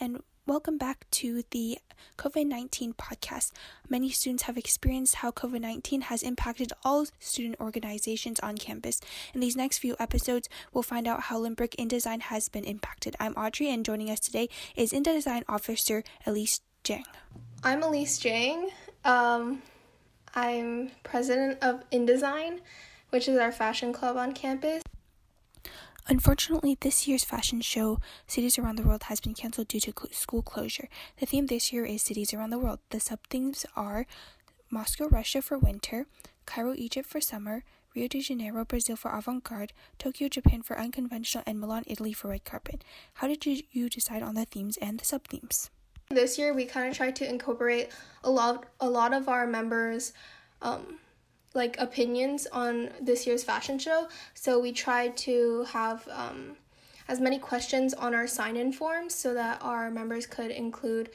And welcome back to the COVID 19 podcast. Many students have experienced how COVID 19 has impacted all student organizations on campus. In these next few episodes, we'll find out how Lynbrook InDesign has been impacted. I'm Audrey, and joining us today is InDesign Officer Elise Jang. I'm Elise Jang. Um, I'm president of InDesign, which is our fashion club on campus. Unfortunately, this year's fashion show, Cities Around the World, has been canceled due to school closure. The theme this year is Cities Around the World. The sub themes are Moscow, Russia for winter, Cairo, Egypt for summer, Rio de Janeiro, Brazil for avant garde, Tokyo, Japan for unconventional, and Milan, Italy for red carpet. How did you, you decide on the themes and the sub themes? This year, we kind of tried to incorporate a lot, a lot of our members. Um, like opinions on this year's fashion show. So we tried to have um, as many questions on our sign-in forms so that our members could include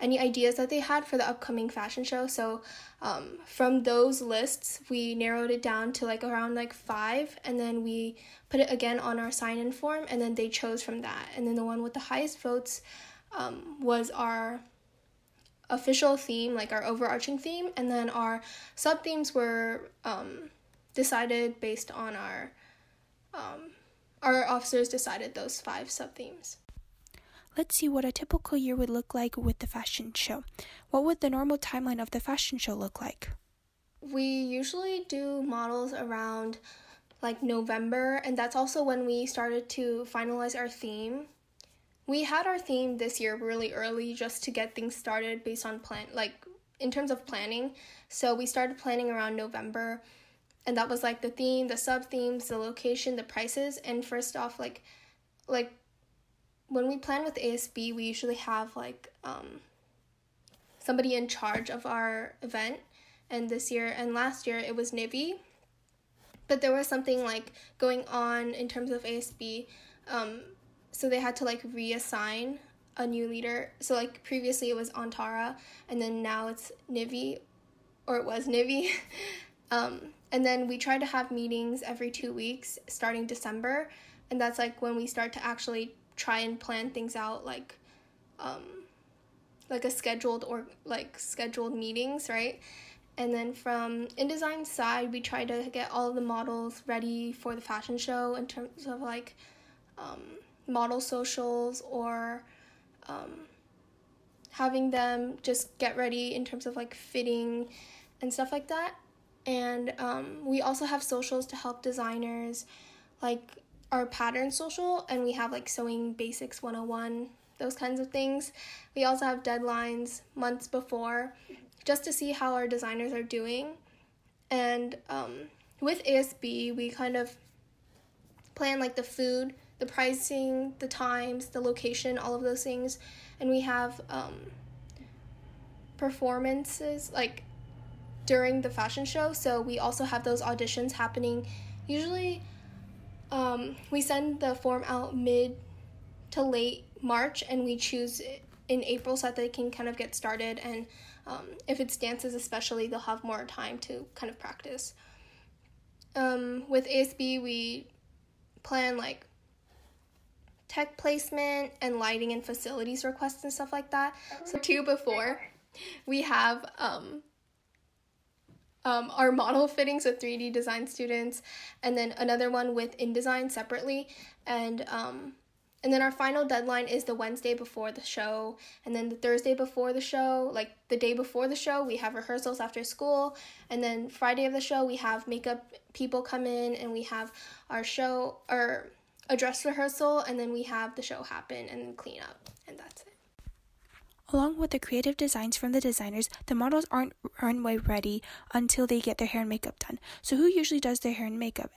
any ideas that they had for the upcoming fashion show. So um, from those lists, we narrowed it down to like around like five, and then we put it again on our sign-in form, and then they chose from that. And then the one with the highest votes um, was our official theme, like our overarching theme, and then our sub themes were um, decided based on our um, our officers decided those five sub themes. Let's see what a typical year would look like with the fashion show. What would the normal timeline of the fashion show look like? We usually do models around like November, and that's also when we started to finalize our theme we had our theme this year really early just to get things started based on plan like in terms of planning. So we started planning around November and that was like the theme, the sub themes, the location, the prices and first off like like when we plan with ASB, we usually have like um somebody in charge of our event and this year and last year it was Nivi. But there was something like going on in terms of ASB um so they had to like reassign a new leader. So like previously it was Antara, and then now it's Nivi, or it was Nivi. um, and then we try to have meetings every two weeks starting December, and that's like when we start to actually try and plan things out, like, um, like a scheduled or like scheduled meetings, right? And then from InDesign side, we try to get all the models ready for the fashion show in terms of like um, model socials or um, having them just get ready in terms of like fitting and stuff like that. And um, we also have socials to help designers, like our pattern social, and we have like sewing basics 101, those kinds of things. We also have deadlines months before just to see how our designers are doing. And um, with ASB, we kind of plan like the food the pricing, the times, the location, all of those things. And we have um, performances like during the fashion show. So we also have those auditions happening. Usually, um, we send the form out mid to late March and we choose in April so that they can kind of get started. And um, if it's dances, especially, they'll have more time to kind of practice. Um, with ASB, we plan like tech placement and lighting and facilities requests and stuff like that. So two before we have um, um, our model fittings with 3D design students, and then another one with InDesign separately, and um, and then our final deadline is the Wednesday before the show, and then the Thursday before the show, like the day before the show, we have rehearsals after school, and then Friday of the show we have makeup people come in, and we have our show or a dress rehearsal, and then we have the show happen and clean up, and that's it. Along with the creative designs from the designers, the models aren't runway ready until they get their hair and makeup done. So, who usually does their hair and makeup?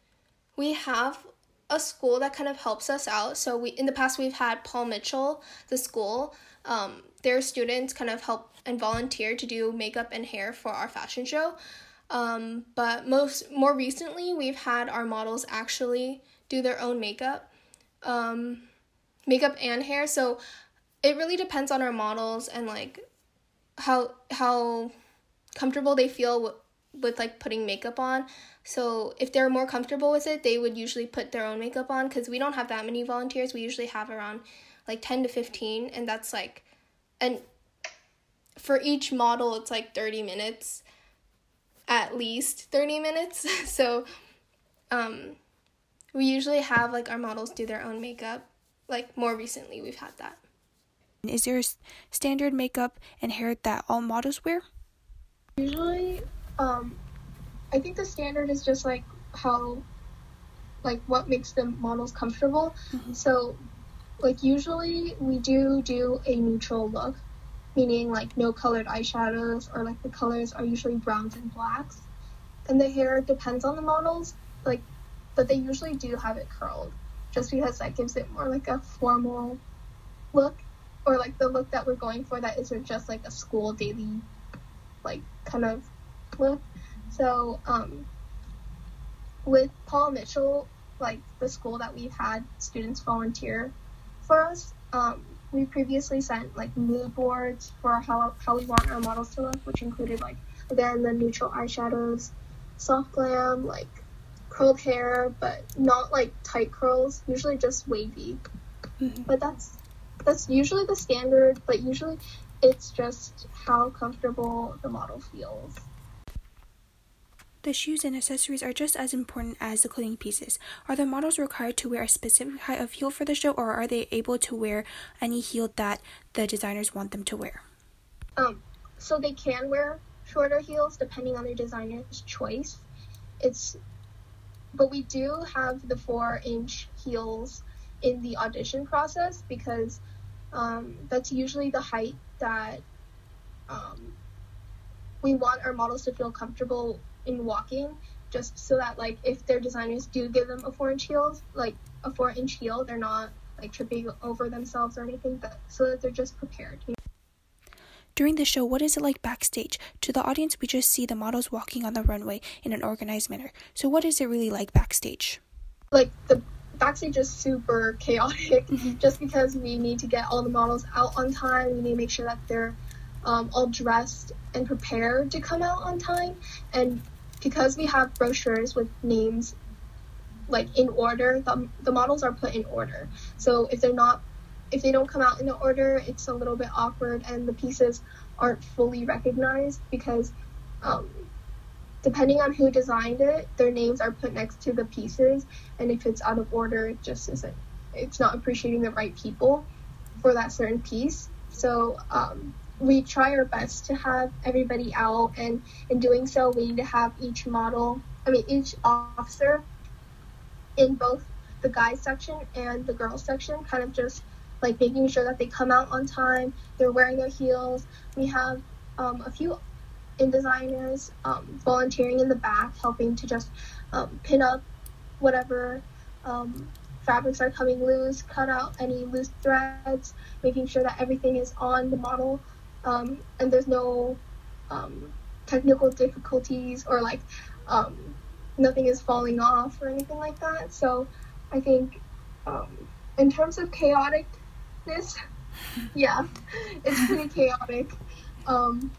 We have a school that kind of helps us out. So, we in the past we've had Paul Mitchell, the school. Um, their students kind of help and volunteer to do makeup and hair for our fashion show. Um, but most more recently, we've had our models actually do their own makeup, um, makeup and hair. So it really depends on our models and like how how comfortable they feel with, with like putting makeup on. So if they're more comfortable with it, they would usually put their own makeup on because we don't have that many volunteers. We usually have around like 10 to 15 and that's like and for each model it's like 30 minutes at least 30 minutes so um we usually have like our models do their own makeup. Like more recently we've had that. Is there standard makeup and hair that all models wear? Usually um i think the standard is just like how like what makes the models comfortable. Mm-hmm. so like usually we do do a neutral look meaning like no colored eyeshadows or like the colors are usually browns and blacks. And the hair depends on the models. Like but they usually do have it curled just because that gives it more like a formal look or like the look that we're going for that isn't just like a school daily like kind of look so um with paul mitchell like the school that we've had students volunteer for us. Um, we previously sent like mood boards for how, how we want our models to look, which included like again the neutral eyeshadows, soft glam, like curled hair, but not like tight curls, usually just wavy. Mm-hmm. But that's that's usually the standard, but usually it's just how comfortable the model feels. The shoes and accessories are just as important as the clothing pieces. Are the models required to wear a specific height of heel for the show, or are they able to wear any heel that the designers want them to wear? Um, so they can wear shorter heels depending on their designer's choice. It's, but we do have the four-inch heels in the audition process because um, that's usually the height that um, we want our models to feel comfortable in walking just so that like if their designers do give them a four inch heel like a four inch heel they're not like tripping over themselves or anything but so that they're just prepared during the show, what is it like backstage? To the audience, we just see the models walking on the runway in an organized manner. So, what is it really like backstage? Like, the backstage is super chaotic mm-hmm. just because we need to get all the models out on time. We need to make sure that they're um, all dressed and prepared to come out on time. And because we have brochures with names like in order, the, the models are put in order. So if they're not, if they don't come out in the order, it's a little bit awkward and the pieces aren't fully recognized because um, depending on who designed it, their names are put next to the pieces. And if it's out of order, it just isn't, it's not appreciating the right people for that certain piece. So um, we try our best to have everybody out and in doing so we need to have each model i mean each officer in both the guys section and the girls section kind of just like making sure that they come out on time they're wearing their heels we have um, a few in designers um, volunteering in the back helping to just um, pin up whatever um, fabrics are coming loose cut out any loose threads making sure that everything is on the model um, and there's no um, technical difficulties or like nothing is falling off or anything like that. So I think in terms of chaoticness, yeah, it's pretty chaotic. Um,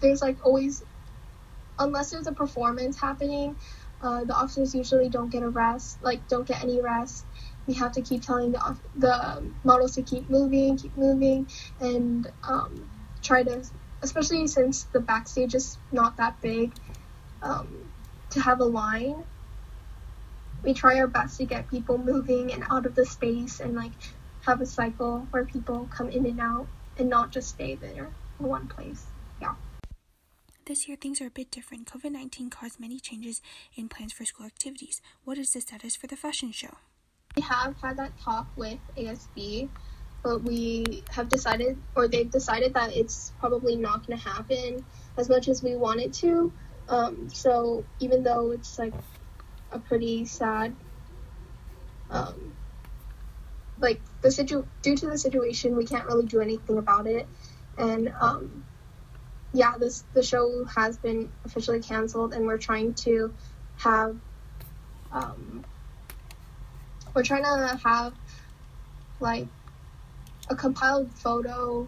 there's like always, unless there's a performance happening, uh, the officers usually don't get a rest, like don't get any rest we have to keep telling the the models to keep moving, keep moving, and um, try to, especially since the backstage is not that big, um, to have a line. We try our best to get people moving and out of the space and like have a cycle where people come in and out and not just stay there in one place. Yeah. This year, things are a bit different. COVID 19 caused many changes in plans for school activities. What is the status for the fashion show? We have had that talk with ASB, but we have decided, or they've decided that it's probably not going to happen as much as we want it to. Um, so even though it's like a pretty sad, um, like the situ due to the situation, we can't really do anything about it, and um, yeah, this the show has been officially canceled, and we're trying to have um, we're trying to have like a compiled photo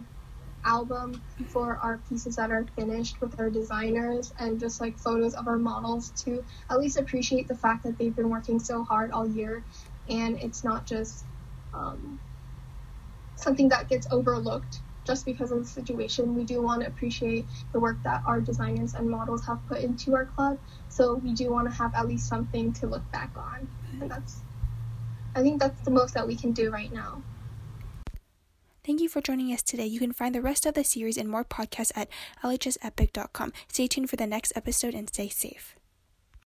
album for our pieces that are finished with our designers and just like photos of our models to at least appreciate the fact that they've been working so hard all year. And it's not just um, something that gets overlooked just because of the situation. We do want to appreciate the work that our designers and models have put into our club. So we do want to have at least something to look back on. And that's, I think that's the most that we can do right now. Thank you for joining us today. You can find the rest of the series and more podcasts at lhsepic.com. Stay tuned for the next episode and stay safe.